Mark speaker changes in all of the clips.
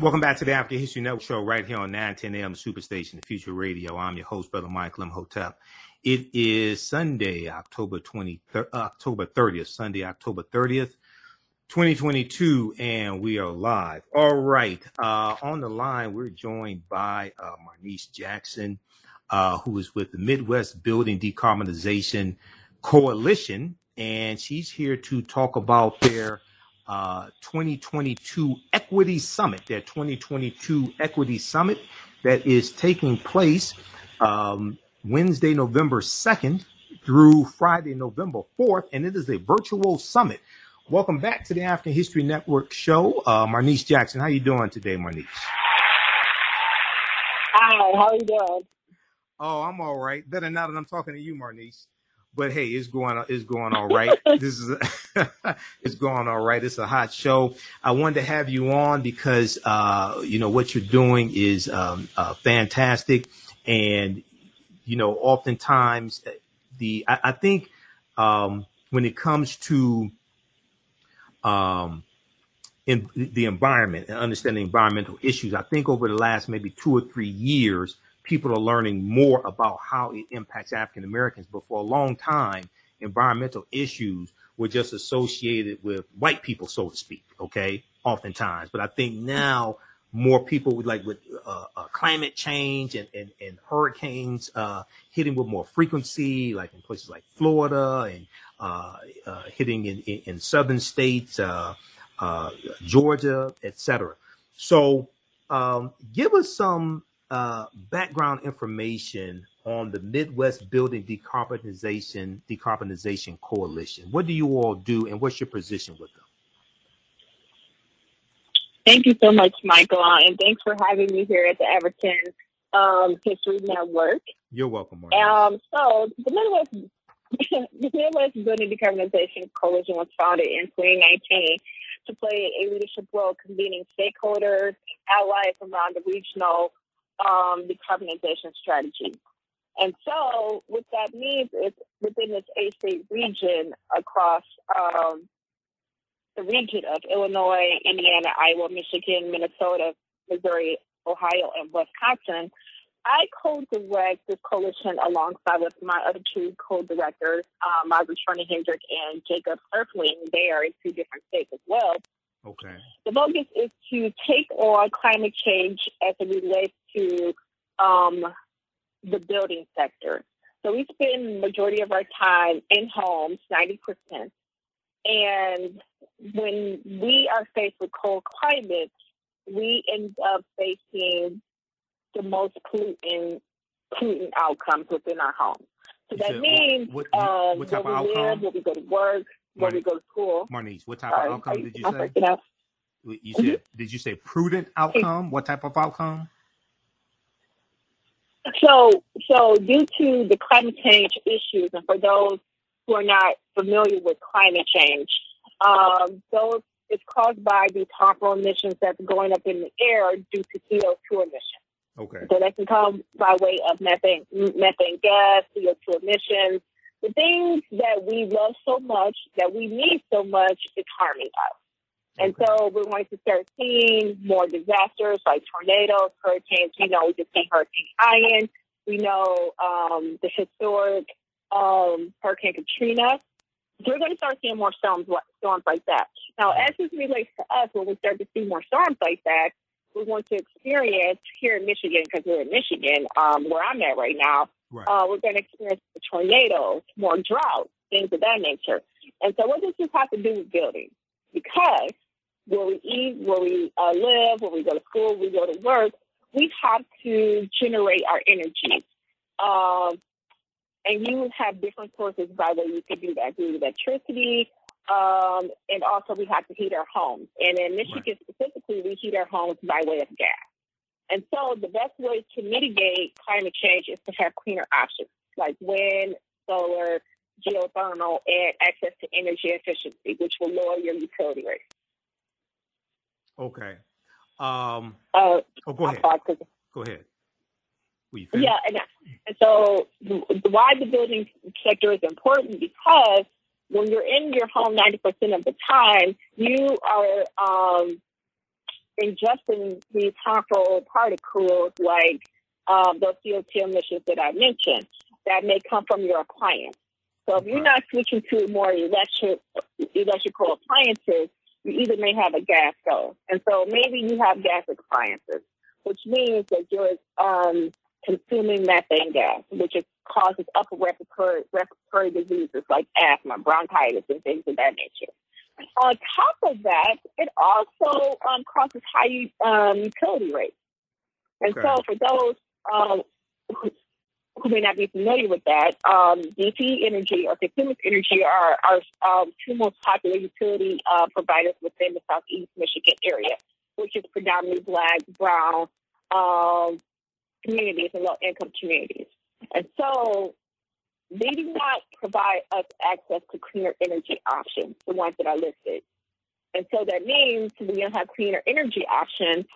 Speaker 1: Welcome back to the African History Network show right here on 910 AM Superstation, the Future Radio. I'm your host, Brother Michael Imhotep. It is Sunday, October 20, uh, October 30th, Sunday, October 30th, 2022, and we are live. All right. Uh, on the line, we're joined by uh, Marnese Jackson, uh, who is with the Midwest Building Decarbonization Coalition, and she's here to talk about their uh, 2022 Equity Summit, their 2022 Equity Summit that is taking place um, Wednesday, November 2nd through Friday, November 4th, and it is a virtual summit. Welcome back to the African History Network show. Uh, Marnese Jackson, how you doing today, Marnese?
Speaker 2: Hi, how are you doing?
Speaker 1: Oh, I'm all right. Better now that I'm talking to you, Marnese. But hey, it's going it's going all right. this is it's going all right. It's a hot show. I wanted to have you on because uh, you know what you're doing is um, uh, fantastic, and you know oftentimes uh, the I, I think um, when it comes to um, in the environment and understanding environmental issues, I think over the last maybe two or three years, people are learning more about how it impacts African Americans. But for a long time, environmental issues were just associated with white people, so to speak. Okay, oftentimes. But I think now more people would like with uh, uh, climate change and, and, and hurricanes uh, hitting with more frequency, like in places like Florida and uh, uh, hitting in, in, in, southern states, uh, Georgia, etc. So, um, give us some background information on the Midwest Building Decarbonization Decarbonization Coalition. What do you all do, and what's your position with them?
Speaker 2: Thank you so much, Michael, and thanks for having me here at the African um, History Network.
Speaker 1: You're welcome.
Speaker 2: Um, so the Midwest, the Midwest Building Decarbonization Coalition was founded in 2019 to play a leadership role convening stakeholders allies around the regional um, decarbonization strategy. And so, what that means is within this eight state region across um, the region of Illinois, Indiana, Iowa, Michigan, Minnesota, Missouri, Ohio, and Wisconsin, I co-direct this coalition alongside with my other two co-directors, um, Margaret Turner Hendrick and Jacob Surfling. They are in two different states as well.
Speaker 1: Okay.
Speaker 2: The focus is to take on climate change as it relates to um, the building sector. So we spend majority of our time in homes, ninety percent, and when we are faced with cold climates, we end up facing the most polluting, polluting outcomes within our homes. So that said, means what, what, um, what where we outcome? live, where we go to work, where we go to school.
Speaker 1: Marnese, what type of outcome did you say? You, you said, mm-hmm. did you say prudent outcome? What type of outcome?
Speaker 2: So, so due to the climate change issues, and for those who are not familiar with climate change, um, those it's caused by these harmful emissions that's going up in the air due to CO2 emissions.
Speaker 1: Okay.
Speaker 2: So that can come by way of methane, methane gas, CO2 emissions, the things that we love so much, that we need so much, is harming us. And okay. so we're going to start seeing more disasters like tornadoes, hurricanes. We know we just seen Hurricane Ian. We know um, the historic um, Hurricane Katrina. We're going to start seeing more storms, storms like that. Now, as this relates to us, when we start to see more storms like that, we're going to experience here in Michigan, because we're in Michigan, um, where I'm at right now, right. Uh, we're going to experience tornadoes, more droughts, things of that nature. And so, what does this have to do with building? Because where we eat, where we uh, live, where we go to school, we go to work, we have to generate our energy. Um, and you have different sources by way you can do that through electricity, um, and also we have to heat our homes. And in Michigan right. specifically, we heat our homes by way of gas. And so the best way to mitigate climate change is to have cleaner options like wind, solar, geothermal, and access to energy efficiency, which will lower your utility rates.
Speaker 1: Okay. Um, uh, oh, go ahead. Go ahead.
Speaker 2: Yeah, and, and so why the building sector is important because when you're in your home 90% of the time, you are um, ingesting these harmful particles like um, those CO2 emissions that I mentioned that may come from your appliance. So if you're not switching to more electric electrical appliances, you either may have a gas stove, and so maybe you have gas appliances, which means that you're um, consuming methane gas, which is, causes upper respiratory, respiratory diseases like asthma, bronchitis, and things of that nature. On top of that, it also um, causes high um, utility rates. And okay. so for those um, who may not be familiar with that, um, Energy or Consumers Energy are um, two most popular utility uh, providers within the Southeast Michigan area, which is predominantly black, brown um, communities and low income communities. And so they do not provide us access to cleaner energy options, the ones that are listed. And so that means we don't have cleaner energy options,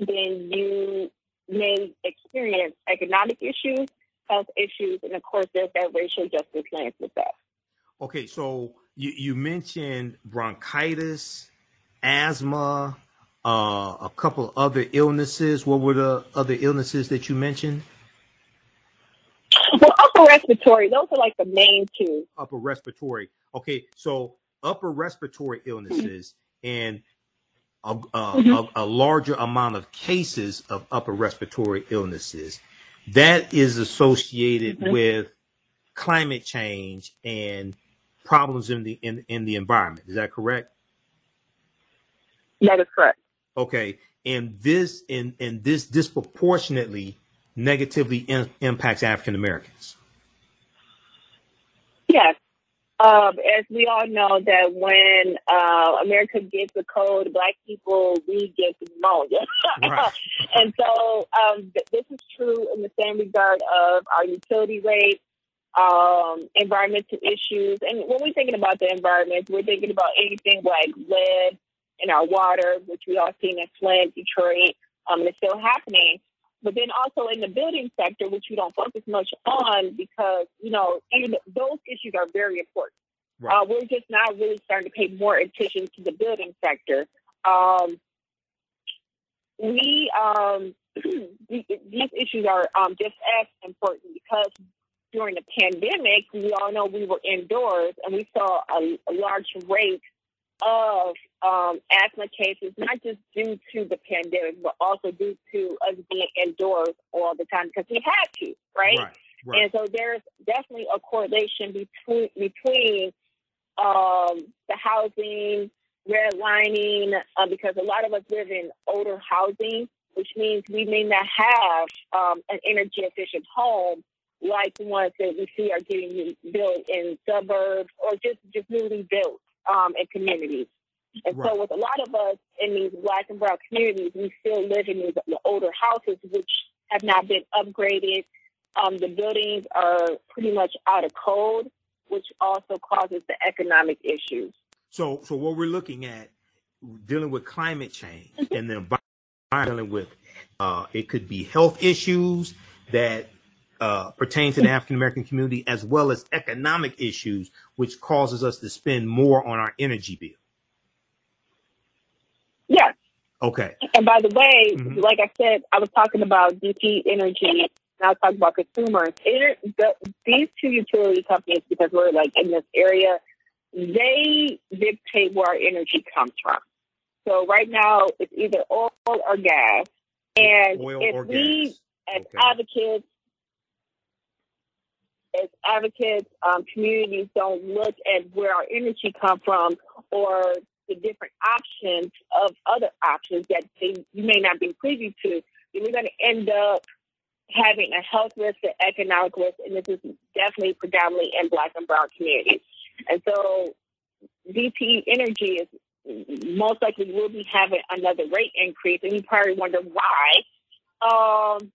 Speaker 2: then you may experience economic issues, health issues, and of course, there's that racial justice lens with that.
Speaker 1: Okay, so you, you mentioned bronchitis, asthma, uh, a couple other illnesses. What were the other illnesses that you mentioned?
Speaker 2: Well, upper respiratory, those are like the main two.
Speaker 1: Upper respiratory. Okay, so upper respiratory illnesses mm-hmm. and a, mm-hmm. a, a, larger amount of cases of upper respiratory illnesses. That is associated mm-hmm. with climate change and problems in the in, in the environment. Is that correct?
Speaker 2: That is correct.
Speaker 1: Okay, and this and and this disproportionately negatively in, impacts African Americans.
Speaker 2: Yes, um, as we all know, that when uh, America gets a cold, black people we get pneumonia, right. and so um, th- this is true in the same regard of our utility rates, um, environmental issues, and when we're thinking about the environment, we're thinking about anything like lead in our water, which we all seen in Flint, Detroit, um, and it's still happening but then also in the building sector, which we don't focus much on because, you know, even those issues are very important. Right. Uh, we're just not really starting to pay more attention to the building sector. Um, we um, these issues are um, just as important because during the pandemic, we all know we were indoors and we saw a, a large rate of um, asthma cases, not just due to the pandemic, but also due to us being indoors all the time because we had to, right? right, right. And so there's definitely a correlation between between um, the housing, redlining, uh, because a lot of us live in older housing, which means we may not have um, an energy efficient home like the ones that we see are getting built in suburbs or just just newly built um, in communities. And right. so, with a lot of us in these black and brown communities, we still live in these older houses which have not been upgraded. Um, the buildings are pretty much out of code, which also causes the economic issues.
Speaker 1: So, so what we're looking at dealing with climate change mm-hmm. and the environment dealing with uh, it could be health issues that uh, pertain to the African American community, as well as economic issues, which causes us to spend more on our energy bill.
Speaker 2: Yes.
Speaker 1: Okay.
Speaker 2: And by the way, mm-hmm. like I said, I was talking about DTE Energy, and I was talking about consumers. the, these two utility companies, because we're like in this area, they dictate where our energy comes from. So right now, it's either oil or gas. And oil if we, gas. as okay. advocates, as advocates, um, communities don't look at where our energy come from or the different options of other options that they, you may not be privy to, then we're going to end up having a health risk and economic risk, and this is definitely predominantly in black and brown communities. And so DTE Energy is most likely will be having another rate increase, and you probably wonder why. Um,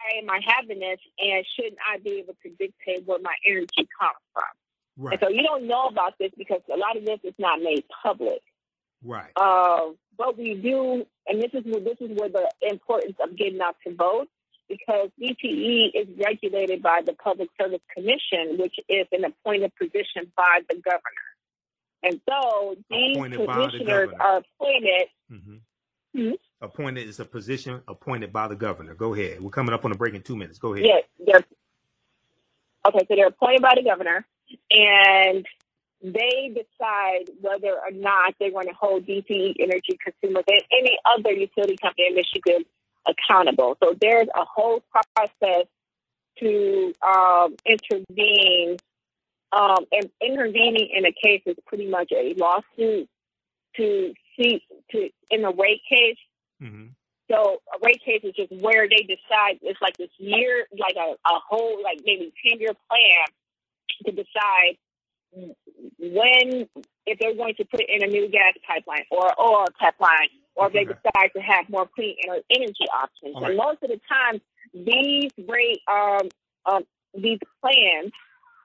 Speaker 2: why am I having this, and shouldn't I be able to dictate where my energy comes from? Right. And so you don't know about this because a lot of this is not made public.
Speaker 1: Right.
Speaker 2: Uh, but we do, and this is this is where the importance of getting out to vote, because DTE is regulated by the Public Service Commission, which is an appointed position by the governor. And so these commissioners are appointed mm-hmm.
Speaker 1: Mm-hmm. Appointed is a position appointed by the governor. Go ahead. We're coming up on a break in two minutes. Go ahead.
Speaker 2: Yes. They're, okay, so they're appointed by the governor, and they decide whether or not they want to hold DTE Energy Consumers and any other utility company in Michigan accountable. So there's a whole process to um, intervene. Um, and intervening in a case is pretty much a lawsuit to see to in a rate case. Mm-hmm. So a rate case is just where they decide it's like this year, like a, a whole like maybe ten year plan to decide when if they're going to put in a new gas pipeline or oil pipeline or if they decide to have more clean energy options. Right. And most of the time, these rate um, um, these plans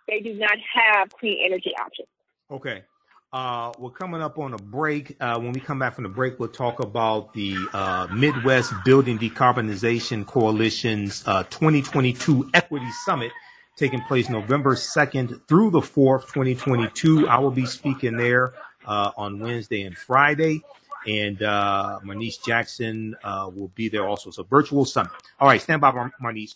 Speaker 2: they do not have clean energy options.
Speaker 1: Okay. Uh, we're coming up on a break. Uh, when we come back from the break, we'll talk about the uh, Midwest Building Decarbonization Coalition's uh, 2022 Equity Summit taking place November 2nd through the 4th, 2022. I will be speaking there uh, on Wednesday and Friday. And uh, Marnese Jackson will be there also. It's a virtual summit. All right, stand by, Mar- Marnese.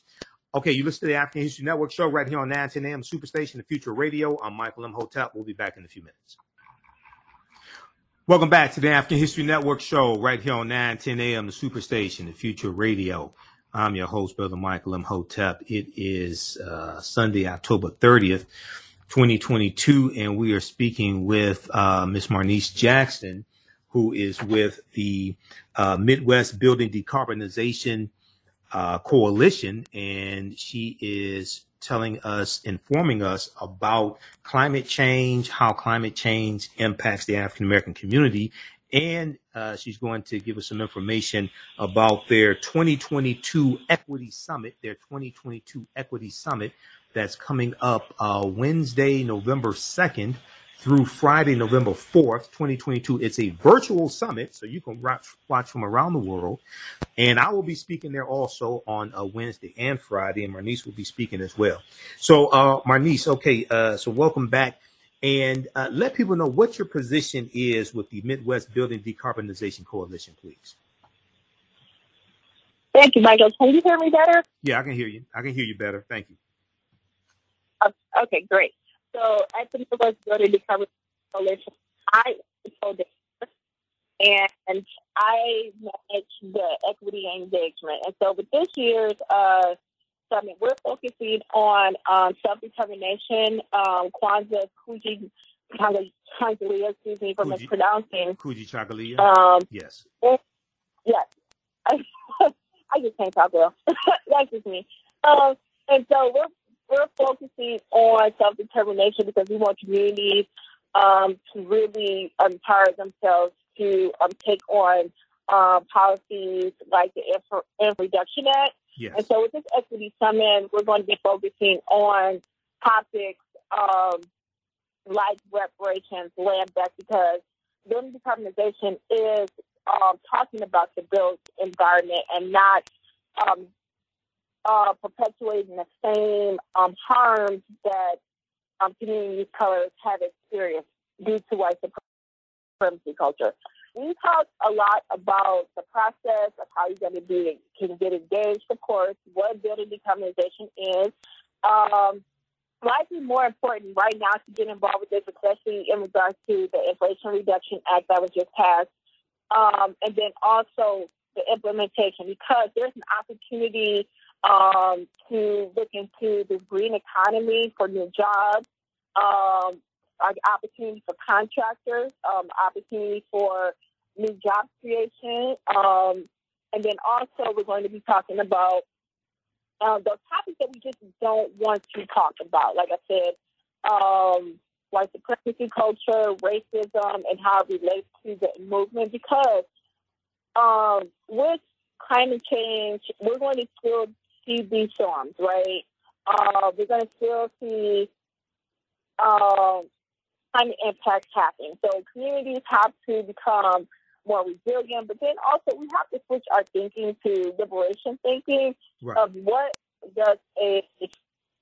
Speaker 1: Okay, you listen to the African History Network show right here on 910 AM Superstation, the Future Radio. I'm Michael Imhotep. We'll be back in a few minutes. Welcome back to the African History Network show right here on 910 AM, the Superstation, the Future Radio. I'm your host, Brother Michael Imhotep. It is uh, Sunday, October 30th, 2022, and we are speaking with uh, Miss Marnese Jackson, who is with the uh, Midwest Building Decarbonization uh, Coalition, and she is telling us, informing us about climate change, how climate change impacts the African American community. And uh, she's going to give us some information about their 2022 Equity Summit, their 2022 Equity Summit that's coming up uh, Wednesday, November 2nd through Friday, November 4th, 2022. It's a virtual summit, so you can watch, watch from around the world. And I will be speaking there also on a Wednesday and Friday, and Marnese will be speaking as well. So, uh, Marnese, okay, uh, so welcome back. And uh, let people know what your position is with the Midwest Building Decarbonization Coalition, please.
Speaker 2: Thank you, Michael. Can you hear me better?
Speaker 1: Yeah, I can hear you. I can hear you better. Thank you.
Speaker 2: okay, great. So I think at the Midwest Building Decarbonization Coalition, I told and I manage the equity engagement. And so with this year's uh, summit, we're focusing on um, self-determination, um, Kwanzaa Kuji Changalia, excuse me for Kuji, mispronouncing.
Speaker 1: Kuji Changalia? Um, yes.
Speaker 2: And, yes. I, I just can't talk well. That's just me. Um, and so we're we're focusing on self determination because we want communities um, to really empower themselves to um, take on uh, policies like the Inflation Reduction Act. Yes. And so with this Equity Summit, we're going to be focusing on topics um, like reparations, land back, because building decarbonization is um, talking about the built environment and not um, uh, perpetuating the same um, harms that um, communities of color have experienced due to white supremacy culture. We talked a lot about the process of how you're going to be can get engaged, of course, what building decarbonization is. Um, likely more important right now to get involved with this, especially in regards to the Inflation Reduction Act that was just passed, um, and then also the implementation, because there's an opportunity um, to look into the green economy for new jobs, um, opportunity for contractors, um, opportunity for new job creation, um, and then also we're going to be talking about uh, those topics that we just don't want to talk about. Like I said, um, white supremacy culture, racism, and how it relates to the movement. Because um, with climate change, we're going to still see these storms, right? Uh, we're going to still see um, climate impacts happening. So communities have to become more resilient, but then also we have to switch our thinking to liberation thinking right. of what does a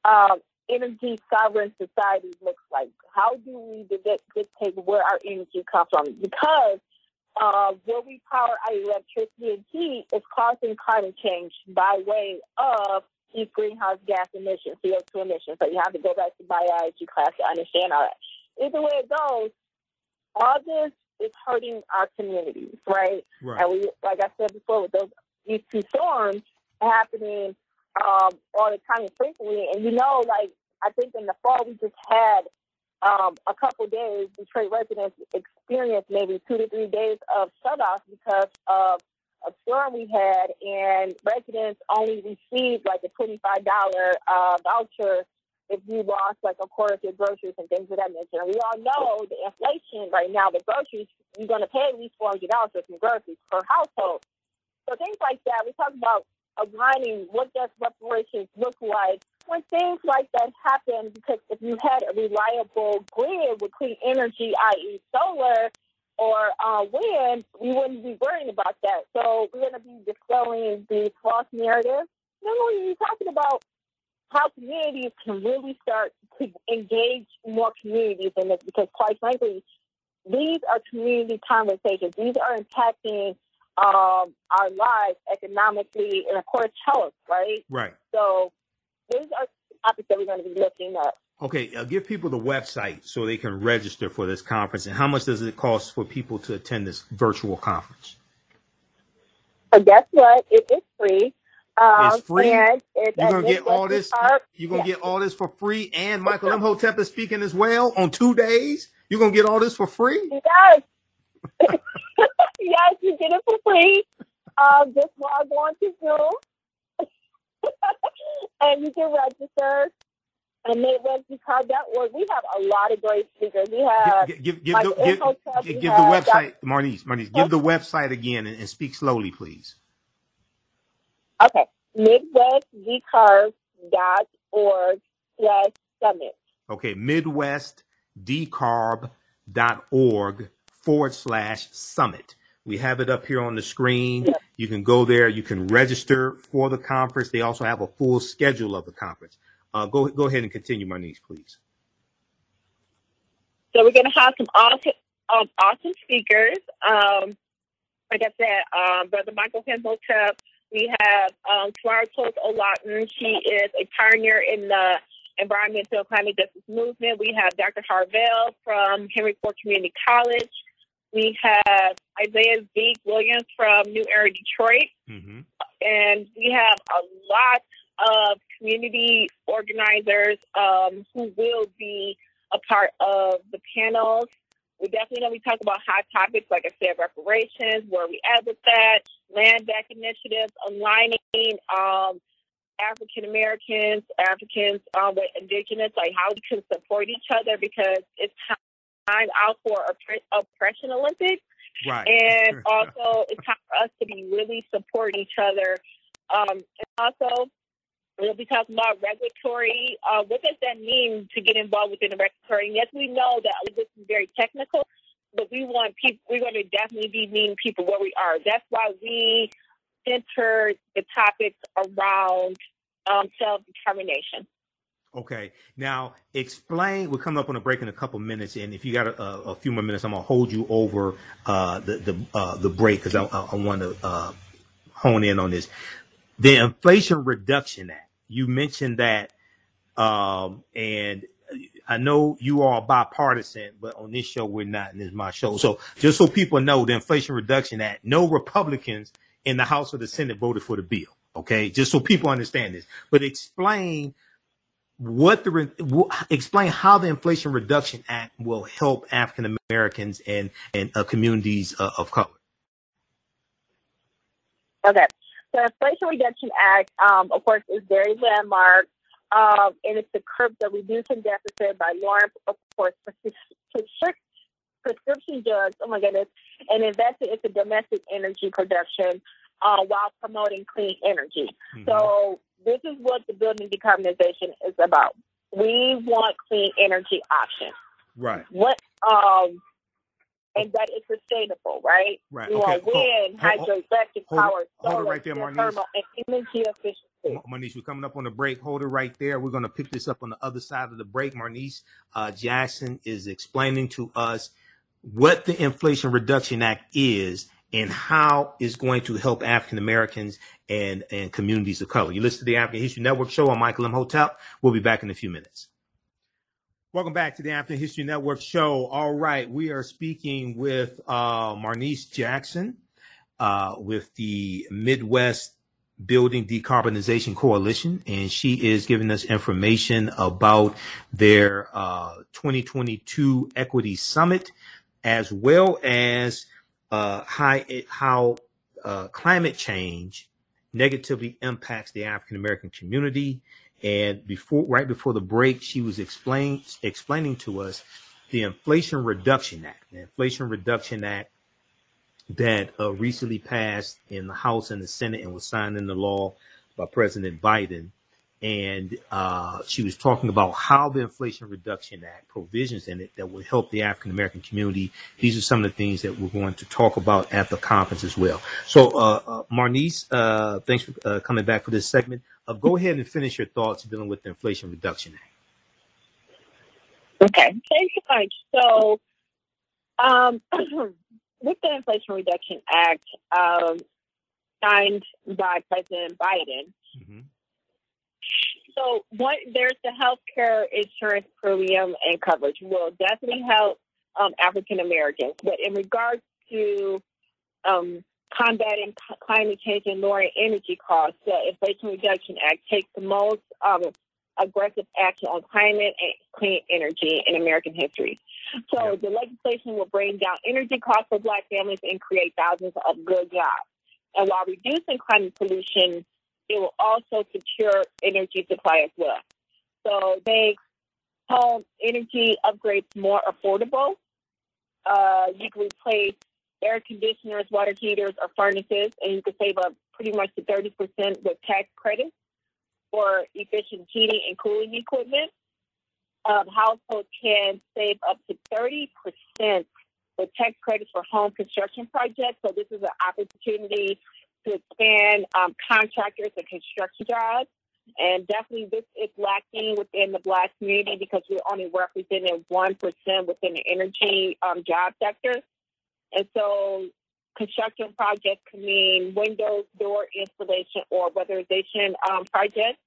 Speaker 2: um, energy sovereign society looks like. How do we dictate where our energy comes from? Because uh, where we power our electricity and heat is causing climate change by way of these greenhouse gas emissions, CO2 emissions. So you have to go back to biology class to understand all that. Either way it goes, all this is hurting our communities, right? right. And we, like I said before, with those these two storms happening um, all the time and frequently, and you know, like I think in the fall we just had um, a couple days, Detroit residents experienced maybe two to three days of shutoffs because of a storm we had, and residents only received like a twenty-five dollar uh, voucher if you lost like a quarter of your groceries and things of that nature. And we all know the inflation right now, the groceries you're going to pay at least four hundred dollars for some groceries per household. So things like that. We talk about aligning what does reparations look like when things like that happen, because if you had a reliable grid with clean energy, i.e., solar or uh, wind, we wouldn't be worrying about that. So we're going to be dispelling the false narrative. Then we're talking about how communities can really start to engage more communities in this, because quite frankly, these are community conversations. These are impacting um, our lives economically and, of course, health, right?
Speaker 1: Right.
Speaker 2: So these are topics that we're going to be looking at.
Speaker 1: Okay, uh, give people the website so they can register for this conference. And how much does it cost for people to attend this virtual conference?
Speaker 2: So guess what? It is free.
Speaker 1: Um, it's free. It's you're gonna get all this. You're gonna yeah. get all this for free, and Michael Imhotep is speaking as well on two days. You're gonna get all this for free.
Speaker 2: Yes. yes, you get it for free. Um, just log on to Zoom and you can register and MidwestDecarb.org. We have a lot of great speakers. We have
Speaker 1: give give, give, the, give, give, give the website, Marnese. Marnese, give the website again and, and speak slowly, please.
Speaker 2: Okay, MidwestDecarb.org slash summit.
Speaker 1: Okay, MidwestDecarb.org forward slash summit. We have it up here on the screen. Yep. You can go there. You can register for the conference. They also have a full schedule of the conference. Uh, go go ahead and continue, Marnese, please.
Speaker 2: So we're going to have some awesome, um, awesome speakers. Um, like I said, um, Brother Michael Imhotep. We have um, Twaratose Olatunji. She is a pioneer in the environmental climate justice movement. We have Dr. Harvell from Henry Ford Community College. We have Isaiah Zeke Williams from New Era Detroit. Mm-hmm. And we have a lot of community organizers um, who will be a part of the panels. We definitely know we talk about hot topics, like I said, reparations, where we at with that, land back initiatives, aligning um, African Americans, Africans um, with Indigenous, like how we can support each other because it's time out for oppression Olympics.
Speaker 1: Right.
Speaker 2: And also, it's time for us to be really supporting each other. Um, and also, we'll be talking about regulatory. Uh, what does that mean to get involved within the regulatory? And yes, we know that this is very technical, but we want people. We're going to definitely be meeting people where we are. That's why we center the topics around um, self determination.
Speaker 1: Okay. Now explain. We're coming up on a break in a couple minutes, and if you got a, a few more minutes, I'm gonna hold you over uh, the the uh, the break because I, I, I want to uh, hone in on this. The Inflation Reduction Act. You mentioned that, um, and I know you are bipartisan, but on this show we're not, and this is my show. So just so people know, the Inflation Reduction Act. No Republicans in the House or the Senate voted for the bill. Okay, just so people understand this. But explain what the explain how the Inflation Reduction Act will help African Americans and and uh, communities uh, of color.
Speaker 2: Okay, the Inflation Reduction Act, um, of course, is very landmark, um, and it's to curb the reducing deficit by lowering, of course, prescription drugs. Oh my goodness, and investing into domestic energy production uh, while promoting clean energy. Mm-hmm. So this is what the building decarbonization is about. We want clean energy options.
Speaker 1: Right.
Speaker 2: What um and that is sustainable, right?
Speaker 1: Right.
Speaker 2: We
Speaker 1: okay.
Speaker 2: want wind, hydroelectric power,
Speaker 1: hold solar, it right there,
Speaker 2: thermal, and energy efficiency.
Speaker 1: Marnese, we're coming up on the break. Hold it right there. We're going to pick this up on the other side of the break. Marnese uh, Jackson is explaining to us what the Inflation Reduction Act is and how it's going to help African Americans and, and communities of color. You listen to the African History Network show on Michael Imhotep. We'll be back in a few minutes. Welcome back to the African History Network show. All right, we are speaking with uh, Marnese Jackson uh, with the Midwest Building Decarbonization Coalition, and she is giving us information about their uh, 2022 Equity Summit, as well as uh, how, how uh, climate change negatively impacts the African American community. And before, right before the break, she was explain, explaining to us the Inflation Reduction Act. The Inflation Reduction Act that uh, recently passed in the House and the Senate and was signed into law by President Biden. And uh, she was talking about how the Inflation Reduction Act provisions in it that would help the African American community. These are some of the things that we're going to talk about at the conference as well. So, uh, uh Marnese, uh, thanks for uh, coming back for this segment. go ahead and finish your thoughts dealing with the Inflation Reduction Act.
Speaker 2: Okay, thanks so much. So, um, with the Inflation Reduction Act um, signed by President Biden, mm-hmm. So what there's the health care insurance premium and coverage will definitely help um, African Americans. But in regards to um, combating climate change and lowering energy costs, the Inflation Reduction Act takes the most um, aggressive action on climate and clean energy in American history. So the legislation will bring down energy costs for black families and create thousands of good jobs. And while reducing climate pollution, it will also secure energy supply as well. So makes home energy upgrades more affordable. Uh, you can replace air conditioners, water heaters, or furnaces, and you can save up pretty much to 30% with tax credits for efficient heating and cooling equipment. Um, households can save up to 30% with tax credits for home construction projects. So this is an opportunity to expand um, contractors and construction jobs. And definitely this is lacking within the black community because we're only representing 1% within the energy um, job sector. And so construction projects can mean windows, door installation, or weatherization um, projects.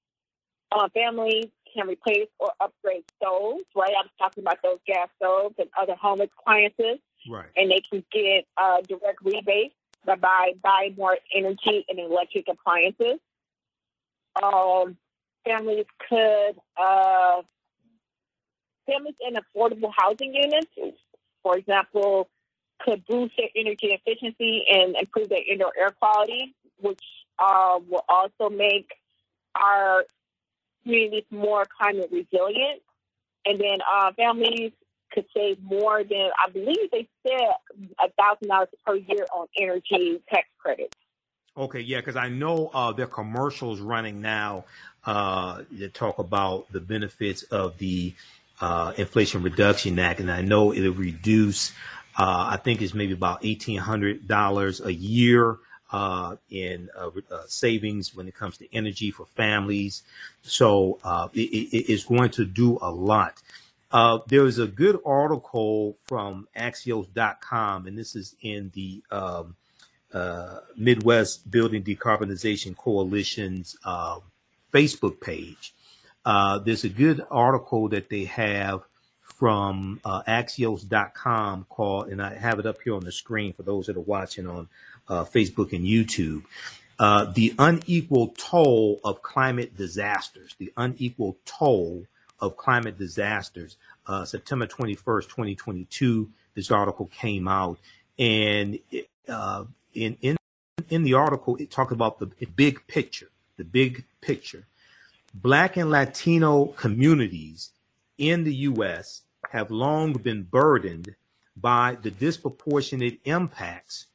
Speaker 2: Uh, families can replace or upgrade stoves, right? I was talking about those gas stoves and other home appliances.
Speaker 1: Right.
Speaker 2: And they can get uh, direct rebates by buying more energy and electric appliances. Um, families could, uh, families in affordable housing units, for example, could boost their energy efficiency and improve their indoor air quality, which uh, will also make our communities more climate resilient. And then uh, families could save more than, I believe they said, a $1,000 per year on energy tax credits.
Speaker 1: Okay, yeah, because I know uh, commercials running now uh, that talk about the benefits of the uh, Inflation Reduction Act, and I know it'll reduce. Uh, I think it's maybe about eighteen hundred dollars a year uh, in uh, uh, savings when it comes to energy for families. So uh, it, it is going to do a lot. Uh, there is a good article from Axios.com, and this is in the um, uh, Midwest Building Decarbonization Coalition's Facebook page. there's a good article that they have from Axios.com called, and I have it up here on the screen for those that are watching on uh, Facebook and YouTube. Uh, the unequal toll of climate disasters, the unequal toll of climate disasters. Uh, September 21st, 2022, this article came out. And uh, in, in, in the article, it talked about the big picture, the big picture. Black and Latino communities in the U.S. have long been burdened by the disproportionate impacts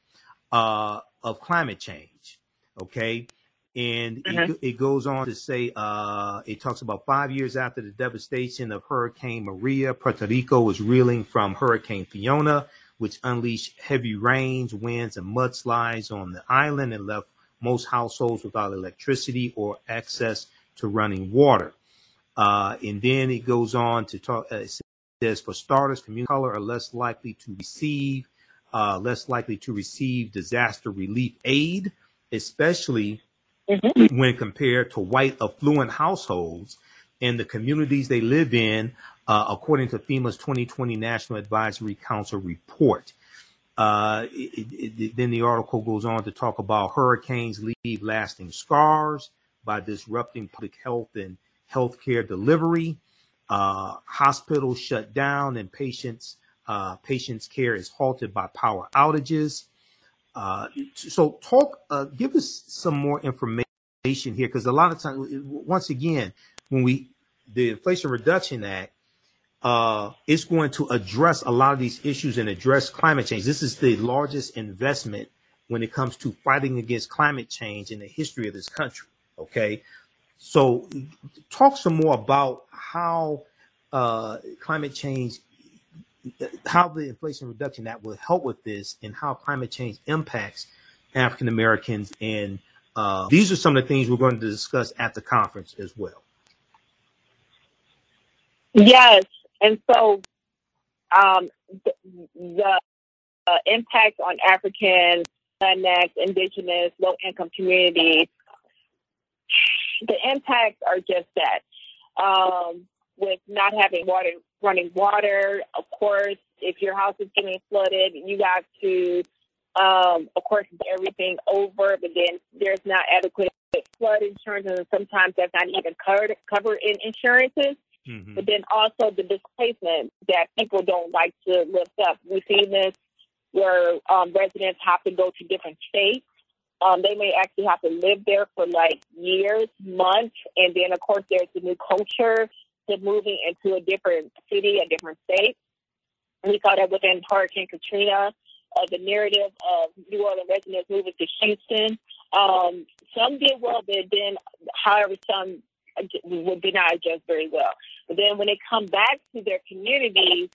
Speaker 1: uh, of climate change. Okay. And mm-hmm. it, it, goes on to say, uh, it talks about five years after the devastation of Hurricane Maria, Puerto Rico was reeling from Hurricane Fiona, which unleashed heavy rains, winds, and mudslides on the island and left most households without electricity or access to running water. Uh, and then it goes on to talk, uh, says for starters, community color are less likely to receive uh, less likely to receive disaster relief aid, especially mm-hmm. when compared to white affluent households in the communities they live in, uh, according to FEMA's 2020 National Advisory Council report. Uh, it, it, then the article goes on to talk about hurricanes leave lasting scars by disrupting public health and healthcare delivery. Uh, hospitals shut down and patients uh, patients care is halted by power outages. Uh, so talk, uh, give us some more information here, because a lot of times, once again, when we the Inflation Reduction Act uh, is going to address a lot of these issues and address climate change. This is the largest investment when it comes to fighting against climate change in the history of this country. Okay. So talk some more about how uh, climate change, how the Inflation Reduction Act will help with this and how climate change impacts African Americans. And uh, these are some of the things we're going to discuss at the conference as well.
Speaker 2: Yes. And so um, the, the uh, impact on African, Latinx, Indigenous, low income communities, the impacts are just that. Um, with not having water, running water, of course, if your house is getting flooded, you got to, um, of course, everything over, but then there's not adequate flood insurance, and sometimes that's not even covered, covered in insurances. Mm-hmm. But then also the displacement that people don't like to lift up. We've seen this where um, residents have to go to different states. Um, they may actually have to live there for like years, months, and then of course there's the new culture to moving into a different city, a different state. We saw that within Hurricane Katrina, uh, the narrative of New Orleans residents moving to Houston. Um, some did well, but then, however, some would be not adjust very well. But then when they come back to their communities,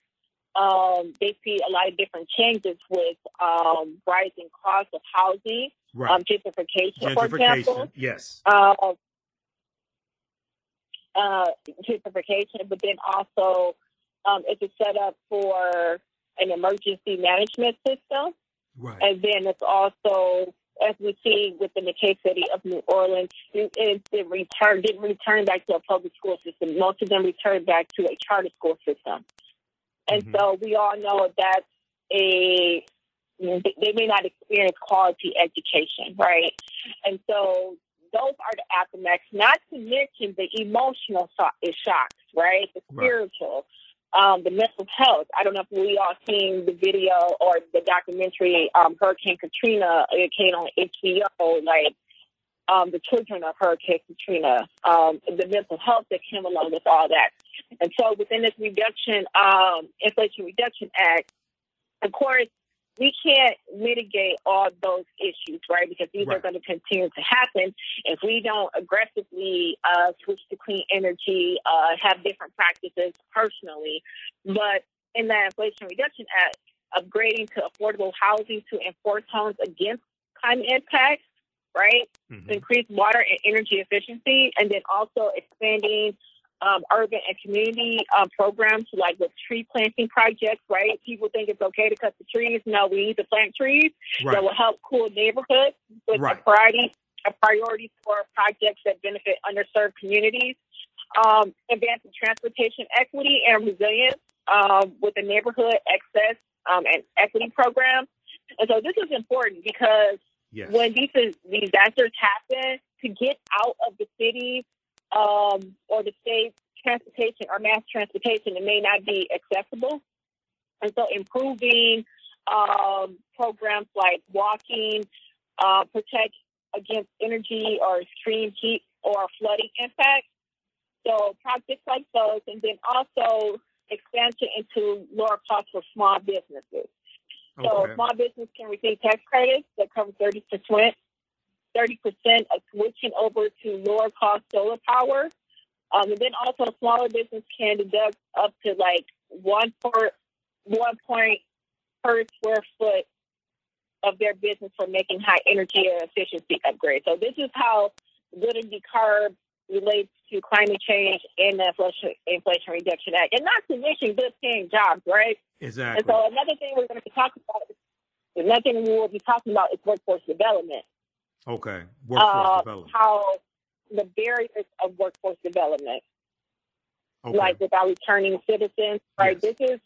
Speaker 2: um, they see a lot of different changes with um, rising costs of housing, right. um, gentrification, gentrification, for example.
Speaker 1: Yes.
Speaker 2: Uh, uh, gentrification, but then also um, it's a setup for an emergency management system. Right. And then it's also as we see within the case study of New Orleans, it, it returned, didn't return back to a public school system. Most of them returned back to a charter school system. And mm-hmm. so we all know that's a, they may not experience quality education, right? And so those are the aftermaths, not to mention the emotional shocks, right? The spiritual. Right um, the mental health. I don't know if we all seen the video or the documentary um, Hurricane Katrina. It came on HBO. Like um, the children of Hurricane Katrina, um, the mental health that came along with all that. And so within this reduction, um, Inflation Reduction Act, of course, we can't mitigate all those issues, right? Because these right. are going to continue to happen if we don't aggressively uh, switch to clean energy, uh, have different practices personally. But in the Inflation Reduction Act, upgrading to affordable housing to enforce homes against climate impacts, right? Mm-hmm. To increase water and energy efficiency, and then also expanding um, urban and community um, programs like with tree planting projects, right? People think it's okay to cut the trees. No, we need to plant trees right. that will help cool neighborhoods with right. a priority, a priority for projects that benefit underserved communities. Um, advancing transportation equity and resilience um, with the neighborhood access um, and equity program. And so this is important because yes. when these disasters happen, to get out of the cities um, or the state transportation or mass transportation, it may not be accessible. And so improving um, programs like walking, uh, protect against energy or extreme heat or flooding impacts. So projects like those, and then also expansion into lower costs for small businesses. Okay. So small business can receive tax credits that cover 30 percent 30% of switching over to lower cost solar power. Um, and then also a smaller business can deduct up to like one per one point per square foot of their business for making high energy efficiency upgrades. So this is how good and decarb relates to climate change and the Inflation, Inflation Reduction Act, and not to mention good paying jobs, right?
Speaker 1: Exactly.
Speaker 2: And so another thing we're going to be talking about, another thing we will be talking about is workforce development.
Speaker 1: Okay, workforce uh, development.
Speaker 2: How the barriers of workforce development, okay. like with our returning citizens, right? Yes. This is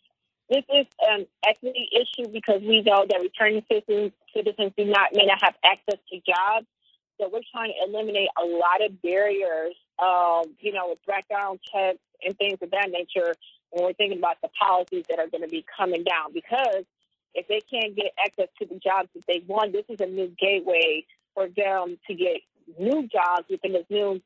Speaker 2: this is an equity issue because we know that returning citizens citizens do not may not have access to jobs. So we're trying to eliminate a lot of barriers, um, you know, with background checks and things of that nature when we're thinking about the policies that are going to be coming down. Because if they can't get access to the jobs that they want, this is a new gateway for them to get new jobs within this new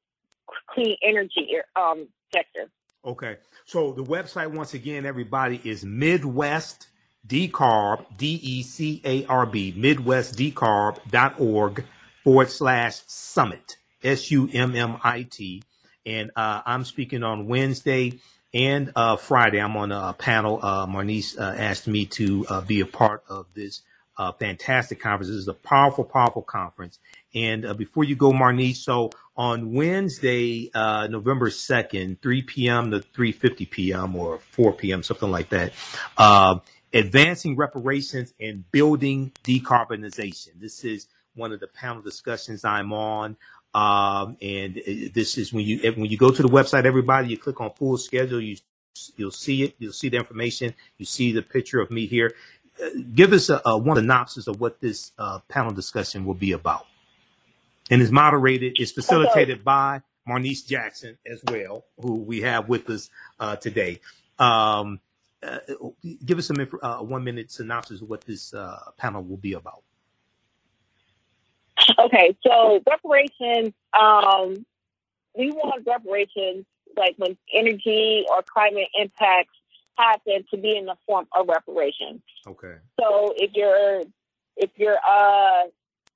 Speaker 2: clean energy um, sector.
Speaker 1: Okay. So the website, once again, everybody, is Midwest Decarb, D E C A R B, MidwestDecarb.org forward slash summit, S U M M I T. And uh, I'm speaking on Wednesday and uh, Friday. I'm on a panel. Uh, Marnese uh, asked me to uh, be a part of this uh, fantastic conference. This is a powerful, powerful conference. And uh, before you go, Marnese, so on Wednesday, uh, November 2nd, 3 p.m. to 3.50 p.m. or 4 p.m., something like that, uh, advancing reparations and building decarbonization. This is one of the panel discussions I'm on. Um, and this is when you, when you go to the website, everybody, you click on full schedule, you, you'll see it. You'll see the information. You see the picture of me here give us a, a one synopsis of what this uh, panel discussion will be about. And it's moderated, it's facilitated okay. by Marnese Jackson as well, who we have with us uh, today. Um, uh, give us some uh, one minute synopsis of what this uh, panel will be about.
Speaker 2: Okay, so reparations, um, we want reparations like when energy or climate impacts happen to be in the form of reparations.
Speaker 1: Okay.
Speaker 2: So if your if your uh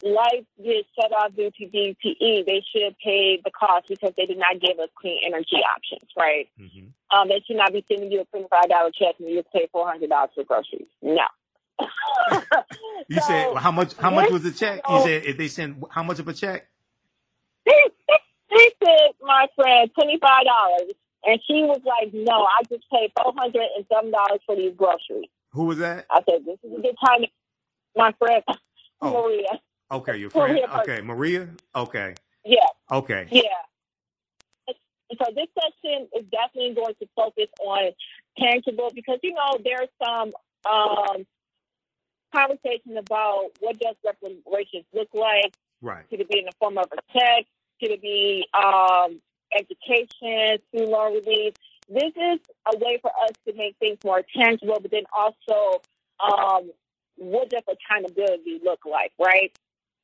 Speaker 2: life gets shut off due to DTE, they should pay the cost because they did not give us clean energy options, right? Mm-hmm. Um, they should not be sending you a twenty five dollar check and you pay four hundred dollars for groceries. No.
Speaker 1: you so, said how much? How much was the check? You said if they send how much of a check?
Speaker 2: They, they said, my friend, twenty five dollars. And she was like, no, I just paid four hundred and seven dollars for these groceries.
Speaker 1: Who was that?
Speaker 2: I said, this is a good time. My friend oh. Maria.
Speaker 1: Okay, your friend. Maria okay, Maria. Okay.
Speaker 2: Yeah.
Speaker 1: Okay.
Speaker 2: Yeah. So this session is definitely going to focus on tangible because you know there's some um, conversation about what does reparations look like.
Speaker 1: Right.
Speaker 2: Could it be in the form of a check? Could it be um, education, student loan relief. This is a way for us to make things more tangible, but then also, um, what does accountability look like, right?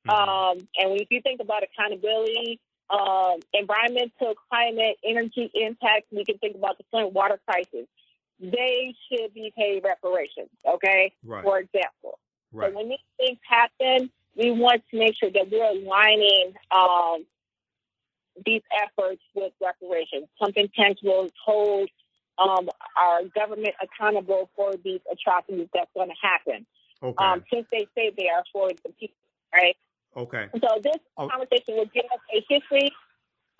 Speaker 2: Mm-hmm. Um, and if you think about accountability, um, environmental, climate, energy impacts, we can think about the Flint water crisis. They should be paid reparations, okay?
Speaker 1: Right.
Speaker 2: For example.
Speaker 1: Right.
Speaker 2: So when these things happen, we want to make sure that we're aligning um, these efforts with reparations, something tangible, to hold um, our government accountable for these atrocities that's going to happen.
Speaker 1: Okay.
Speaker 2: Um, since they say they are for the people, right?
Speaker 1: Okay.
Speaker 2: So this oh. conversation will give us a history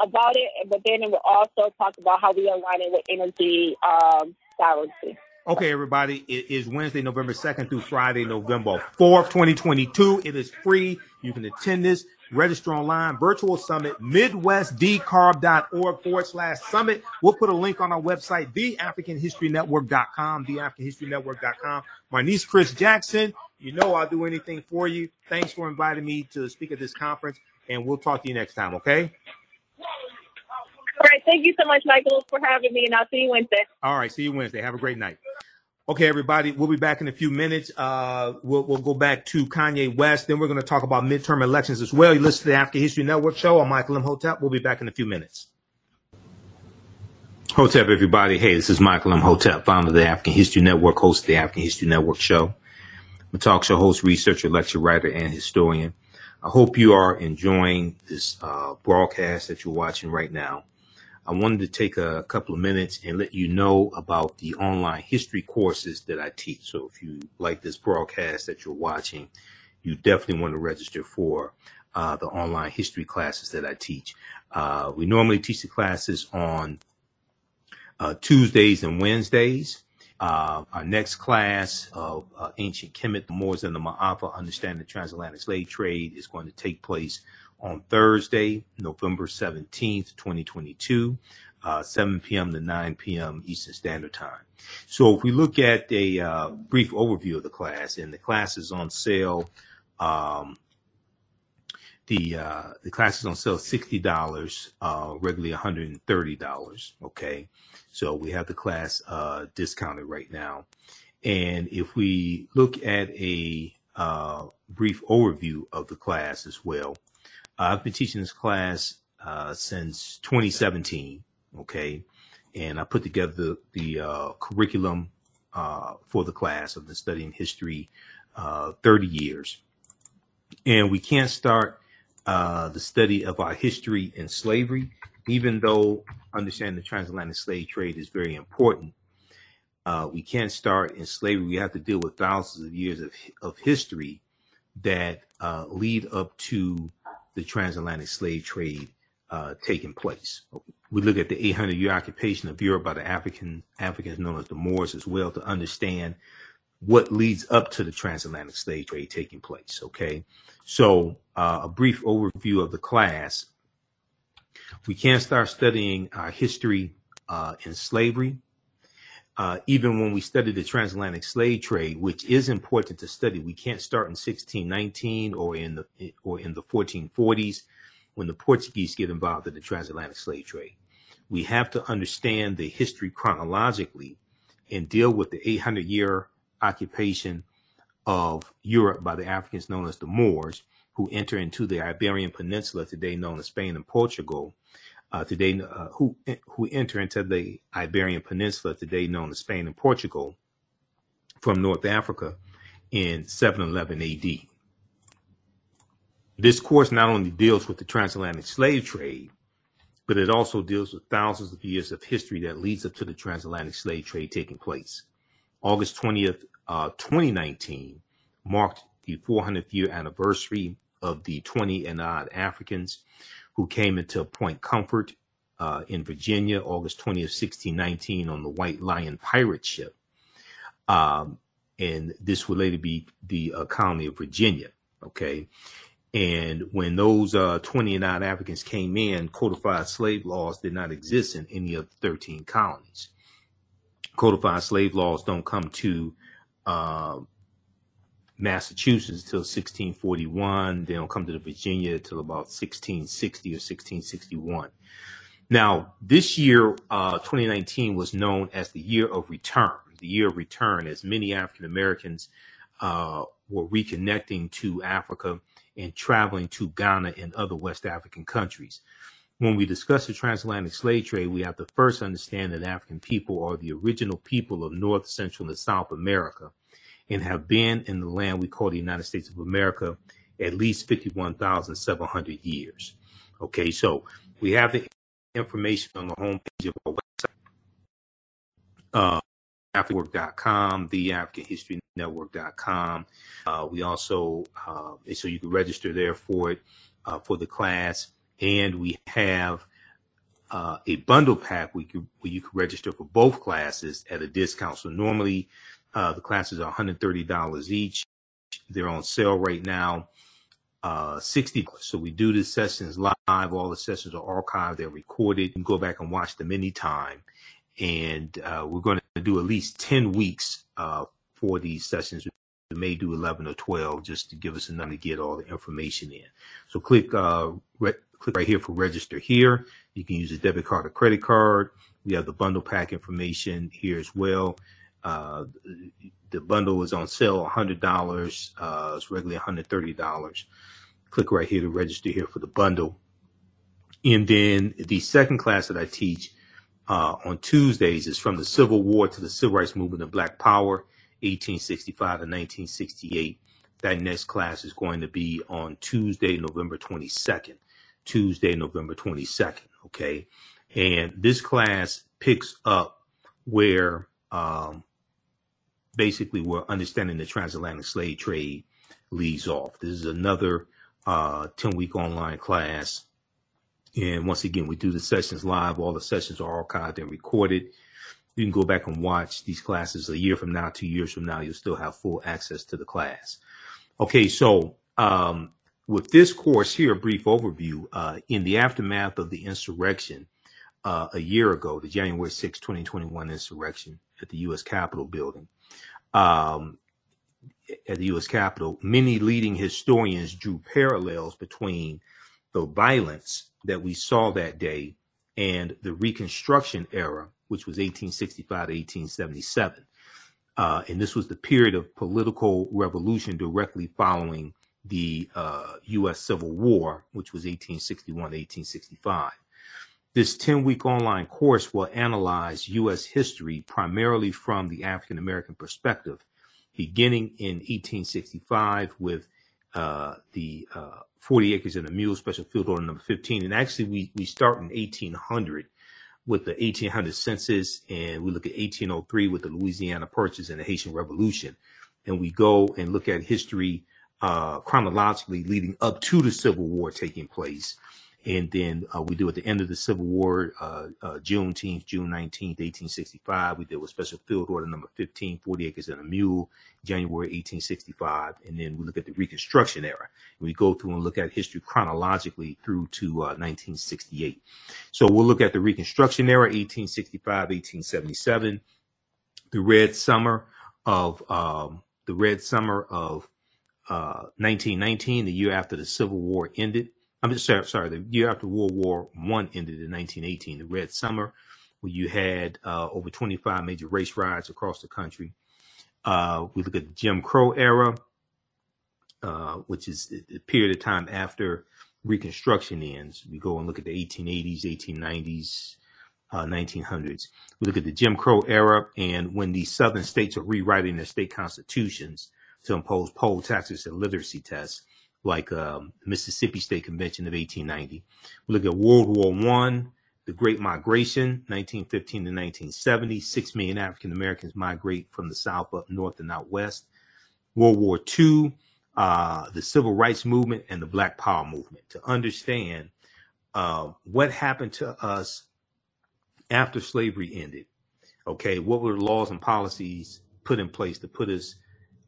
Speaker 2: about it, but then it will also talk about how we align it with energy um, sovereignty.
Speaker 1: Okay, everybody, it is Wednesday, November 2nd through Friday, November 4th, 2022. It is free. You can attend this. Register online, virtual summit, midwestdecarb.org forward slash summit. We'll put a link on our website, theafricanhistorynetwork.com, theafricanhistorynetwork.com. My niece, Chris Jackson, you know I'll do anything for you. Thanks for inviting me to speak at this conference, and we'll talk to you next time, okay?
Speaker 2: All right. Thank you so much, Michael, for having me, and I'll see you Wednesday.
Speaker 1: All right. See you Wednesday. Have a great night. Okay, everybody, we'll be back in a few minutes. Uh, we'll, we'll go back to Kanye West. Then we're going to talk about midterm elections as well. You listen to the African History Network show. I'm Michael Imhotep. We'll be back in a few minutes. Hotep, everybody. Hey, this is Michael Imhotep, founder of the African History Network, host of the African History Network show. I'm a talk show host, researcher, lecture writer, and historian. I hope you are enjoying this uh, broadcast that you're watching right now. I wanted to take a couple of minutes and let you know about the online history courses that I teach. So if you like this broadcast that you're watching, you definitely want to register for uh, the online history classes that I teach. Uh, we normally teach the classes on uh, Tuesdays and Wednesdays. Uh, our next class of uh, ancient Kemet, the Moors and the Maafa, understanding the transatlantic slave trade, is going to take place on Thursday, November 17th, 2022, uh, 7 p.m. to 9 p.m. Eastern Standard Time. So if we look at a uh, brief overview of the class, and the class is on sale, um, the uh, the class is on sale sixty dollars, uh, regularly one hundred and thirty dollars. Okay, so we have the class uh, discounted right now, and if we look at a uh, brief overview of the class as well, I've been teaching this class uh, since 2017. Okay, and I put together the, the uh, curriculum uh, for the class. I've been studying history uh, 30 years, and we can't start uh, the study of our history in slavery, even though understanding the transatlantic slave trade is very important. Uh, we can't start in slavery. We have to deal with thousands of years of, of history that uh, lead up to the transatlantic slave trade uh, taking place. We look at the 800 year occupation of Europe by the African Africans known as the Moors as well to understand what leads up to the transatlantic slave trade taking place. Okay, so uh, a brief overview of the class. We can't start studying our history uh, in slavery. Uh, even when we study the transatlantic slave trade, which is important to study, we can't start in 1619 or in the or in the 1440s when the Portuguese get involved in the transatlantic slave trade. We have to understand the history chronologically and deal with the 800 year occupation of Europe by the Africans known as the Moors, who enter into the Iberian Peninsula, today known as Spain and Portugal, uh, today uh, who who enter into the Iberian Peninsula, today known as Spain and Portugal, from North Africa in 711 AD. This course not only deals with the transatlantic slave trade, but it also deals with thousands of years of history that leads up to the transatlantic slave trade taking place. August 20th, uh, 2019 marked the 400th year anniversary of the 20 and odd Africans who came into Point Comfort uh, in Virginia, August 20th, 1619, on the White Lion pirate ship. Um, and this would later be the uh, colony of Virginia. Okay. And when those uh, 20 and odd Africans came in, codified slave laws did not exist in any of the 13 colonies. Codified slave laws don't come to uh, Massachusetts until 1641. They don't come to the Virginia until about 1660 or 1661. Now, this year, uh, 2019, was known as the year of return. The year of return, as many African Americans uh, were reconnecting to Africa and traveling to Ghana and other West African countries. When we discuss the transatlantic slave trade, we have to first understand that African people are the original people of North, Central, and South America and have been in the land we call the United States of America at least 51,700 years. Okay, so we have the information on the homepage of our website, uh, AfricanWork.com, the African History Network.com. Uh, we also, uh, so you can register there for it, uh, for the class. And we have uh, a bundle pack where you, where you can register for both classes at a discount. So normally uh, the classes are $130 each. They're on sale right now, uh, 60 So we do the sessions live. All the sessions are archived. They're recorded. You can go back and watch them anytime. And uh, we're going to do at least 10 weeks uh, for these sessions. We may do 11 or 12 just to give us enough to get all the information in. So click, uh, re- click right here for register here. You can use a debit card or credit card. We have the bundle pack information here as well. Uh, the bundle is on sale $100. Uh, it's regularly $130. Click right here to register here for the bundle. And then the second class that I teach uh, on Tuesdays is from the Civil War to the Civil Rights Movement of Black Power, 1865 to 1968. That next class is going to be on Tuesday, November 22nd. Tuesday, November 22nd. Okay. And this class picks up where um, basically where understanding the transatlantic slave trade leads off. This is another uh, 10 week online class. And once again, we do the sessions live. All the sessions are archived and recorded. You can go back and watch these classes a year from now, two years from now. You'll still have full access to the class. Okay, so um, with this course here, a brief overview. Uh, in the aftermath of the insurrection uh, a year ago, the January 6, 2021 insurrection at the U.S. Capitol building, um, at the U.S. Capitol, many leading historians drew parallels between the violence that we saw that day and the Reconstruction era, which was 1865 to 1877. Uh, and this was the period of political revolution directly following the uh, U.S. Civil War, which was 1861 to 1865. This 10 week online course will analyze U.S. history primarily from the African American perspective beginning in 1865 with uh, the uh, 40 acres and a mule special field order number 15. And actually, we, we start in 1800 with the 1800 census, and we look at 1803 with the Louisiana Purchase and the Haitian Revolution. And we go and look at history uh, chronologically leading up to the Civil War taking place. And then uh, we do at the end of the Civil War, uh, uh, Juneteenth, June 19th, 1865. We did with Special Field Order number 15, 40 acres and a mule, January 1865. And then we look at the Reconstruction era. We go through and look at history chronologically through to 1968. Uh, so we'll look at the Reconstruction era, 1865, 1877, the Red Summer of um, the Red Summer of 1919, uh, the year after the Civil War ended. I'm sorry, sorry, the year after World War One ended in 1918, the Red Summer, where you had uh, over 25 major race riots across the country. Uh, we look at the Jim Crow era, uh, which is the period of time after Reconstruction ends. We go and look at the 1880s, 1890s, 1900s. Uh, we look at the Jim Crow era and when the Southern states are rewriting their state constitutions to impose poll taxes and literacy tests like um, Mississippi State Convention of 1890. We look at World War One, the Great Migration, 1915 to 1970. Six million African Americans migrate from the South up north and out west. World War II, uh, the Civil Rights Movement, and the Black Power Movement. To understand uh, what happened to us after slavery ended. Okay, what were the laws and policies put in place to put us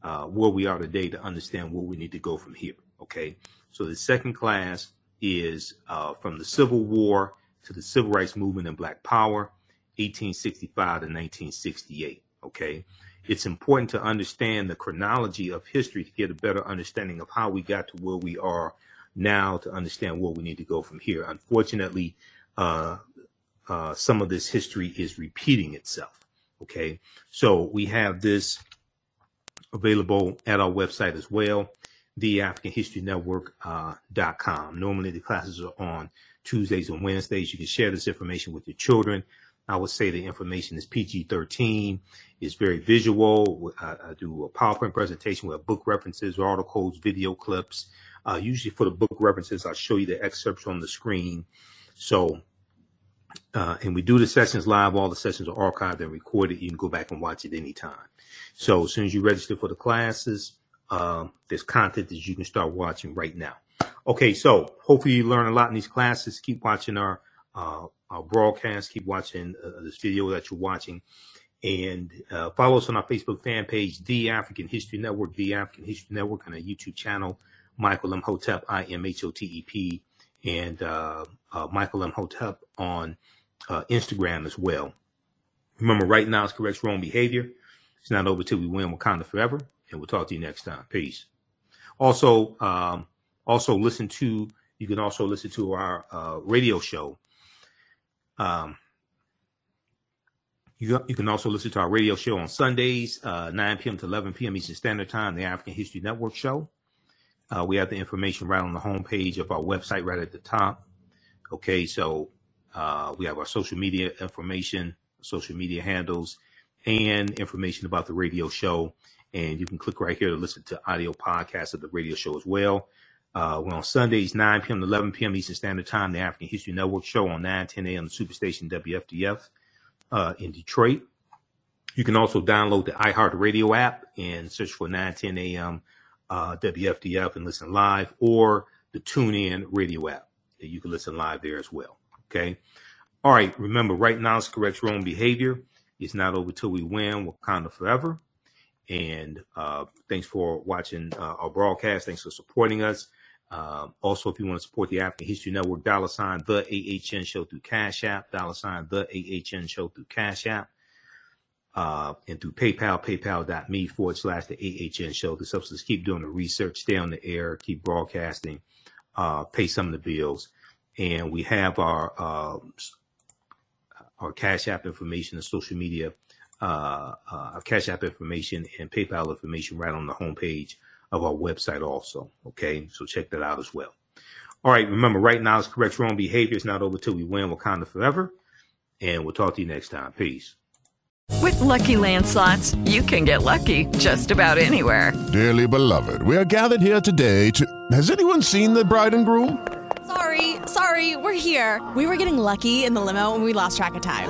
Speaker 1: uh, where we are today to understand where we need to go from here? Okay, so the second class is uh, from the Civil War to the Civil Rights Movement and Black Power, 1865 to 1968. Okay, it's important to understand the chronology of history to get a better understanding of how we got to where we are now to understand where we need to go from here. Unfortunately, uh, uh, some of this history is repeating itself. Okay, so we have this available at our website as well the African History Network.com. Uh, Normally, the classes are on Tuesdays and Wednesdays. You can share this information with your children. I would say the information is PG 13, It's very visual. I, I, do a PowerPoint presentation with book references, articles, video clips. Uh, usually, for the book references, I'll show you the excerpts on the screen. So, uh, and we do the sessions live. All the sessions are archived and recorded. You can go back and watch it anytime. So, as soon as you register for the classes, uh, there's content that you can start watching right now. Okay, so hopefully you learn a lot in these classes. Keep watching our uh, our broadcast. Keep watching uh, this video that you're watching, and uh, follow us on our Facebook fan page, The African History Network, The African History Network, and our YouTube channel, Michael Imhotep, I M H O T E P, and uh, uh, Michael Imhotep on uh, Instagram as well. Remember, right now it's correct wrong behavior. It's not over till we win Wakanda forever and we'll talk to you next time. Peace. Also, um, also listen to you can also listen to our uh, radio show. Um, you, you can also listen to our radio show on Sundays, uh, 9 p.m. to 11 p.m. Eastern Standard Time, the African History Network show. Uh, we have the information right on the homepage of our website, right at the top. Okay, so uh, we have our social media information, social media handles, and information about the radio show. And you can click right here to listen to audio podcasts of the radio show as well. Uh, we're on Sundays, 9 p.m. to 11 p.m. Eastern Standard Time, the African History Network show on 9, 10 a.m. the Superstation WFDF uh, in Detroit. You can also download the iHeartRadio app and search for 9, 10 a.m. Uh, WFDF and listen live, or the TuneIn radio app. You can listen live there as well. Okay. All right. Remember, right now it's correct wrong behavior. It's not over till we win. Wakanda forever. And uh, thanks for watching uh, our broadcast. Thanks for supporting us. Um, also, if you want to support the African History Network, dollar sign the AHN show through Cash App, dollar sign the AHN show through Cash App, uh, and through PayPal, paypal.me forward slash the AHN show. Helps us keep doing the research, stay on the air, keep broadcasting, uh, pay some of the bills. And we have our, uh, our Cash App information and social media, uh, uh, Cash App information and PayPal information right on the homepage of our website also. Okay. So check that out as well. All right. Remember, right now it's correct wrong behavior. It's not over till we win Wakanda forever. And we'll talk to you next time. Peace.
Speaker 3: With lucky landslots, you can get lucky just about anywhere.
Speaker 4: Dearly beloved, we are gathered here today to. Has anyone seen the bride and groom?
Speaker 5: Sorry, sorry, we're here. We were getting lucky in the limo and we lost track of time.